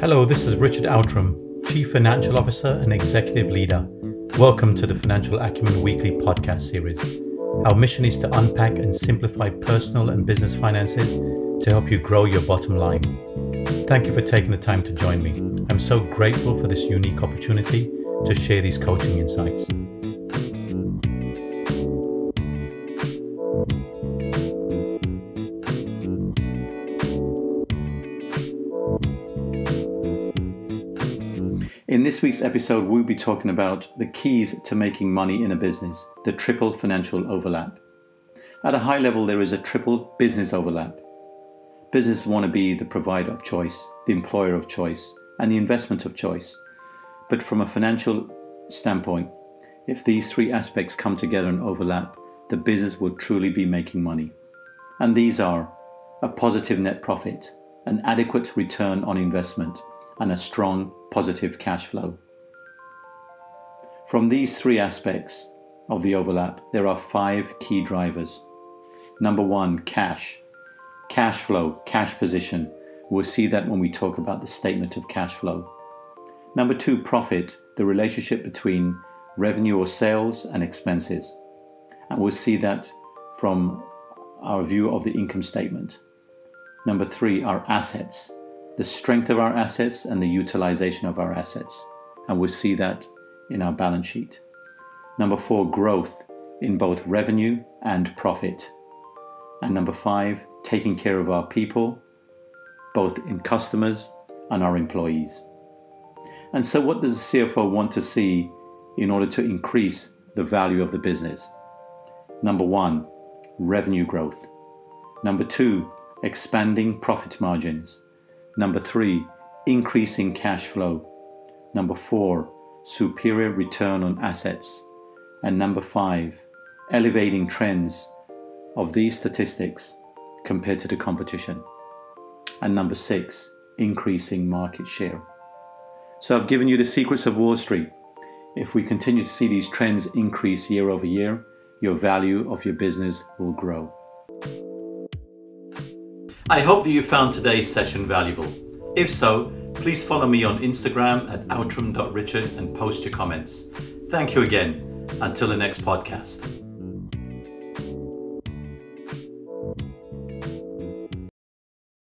Hello, this is Richard Outram, Chief Financial Officer and Executive Leader. Welcome to the Financial Acumen Weekly podcast series. Our mission is to unpack and simplify personal and business finances to help you grow your bottom line. Thank you for taking the time to join me. I'm so grateful for this unique opportunity to share these coaching insights. In this week's episode, we'll be talking about the keys to making money in a business, the triple financial overlap. At a high level, there is a triple business overlap. Businesses want to be the provider of choice, the employer of choice, and the investment of choice. But from a financial standpoint, if these three aspects come together and overlap, the business will truly be making money. And these are a positive net profit, an adequate return on investment, and a strong positive cash flow. From these three aspects of the overlap, there are five key drivers. Number one, cash. Cash flow, cash position. We'll see that when we talk about the statement of cash flow. Number two, profit, the relationship between revenue or sales and expenses. And we'll see that from our view of the income statement. Number three, our assets, the strength of our assets and the utilization of our assets. And we'll see that in our balance sheet. Number four, growth in both revenue and profit. And number five, taking care of our people, both in customers and our employees. And so, what does the CFO want to see in order to increase the value of the business? Number one, revenue growth. Number two, expanding profit margins. Number three, increasing cash flow. Number four, superior return on assets. And number five, elevating trends of these statistics compared to the competition. And number six, increasing market share. So I've given you the secrets of Wall Street. If we continue to see these trends increase year over year, your value of your business will grow. I hope that you found today's session valuable. If so, please follow me on Instagram at outram.richard and post your comments. Thank you again. Until the next podcast.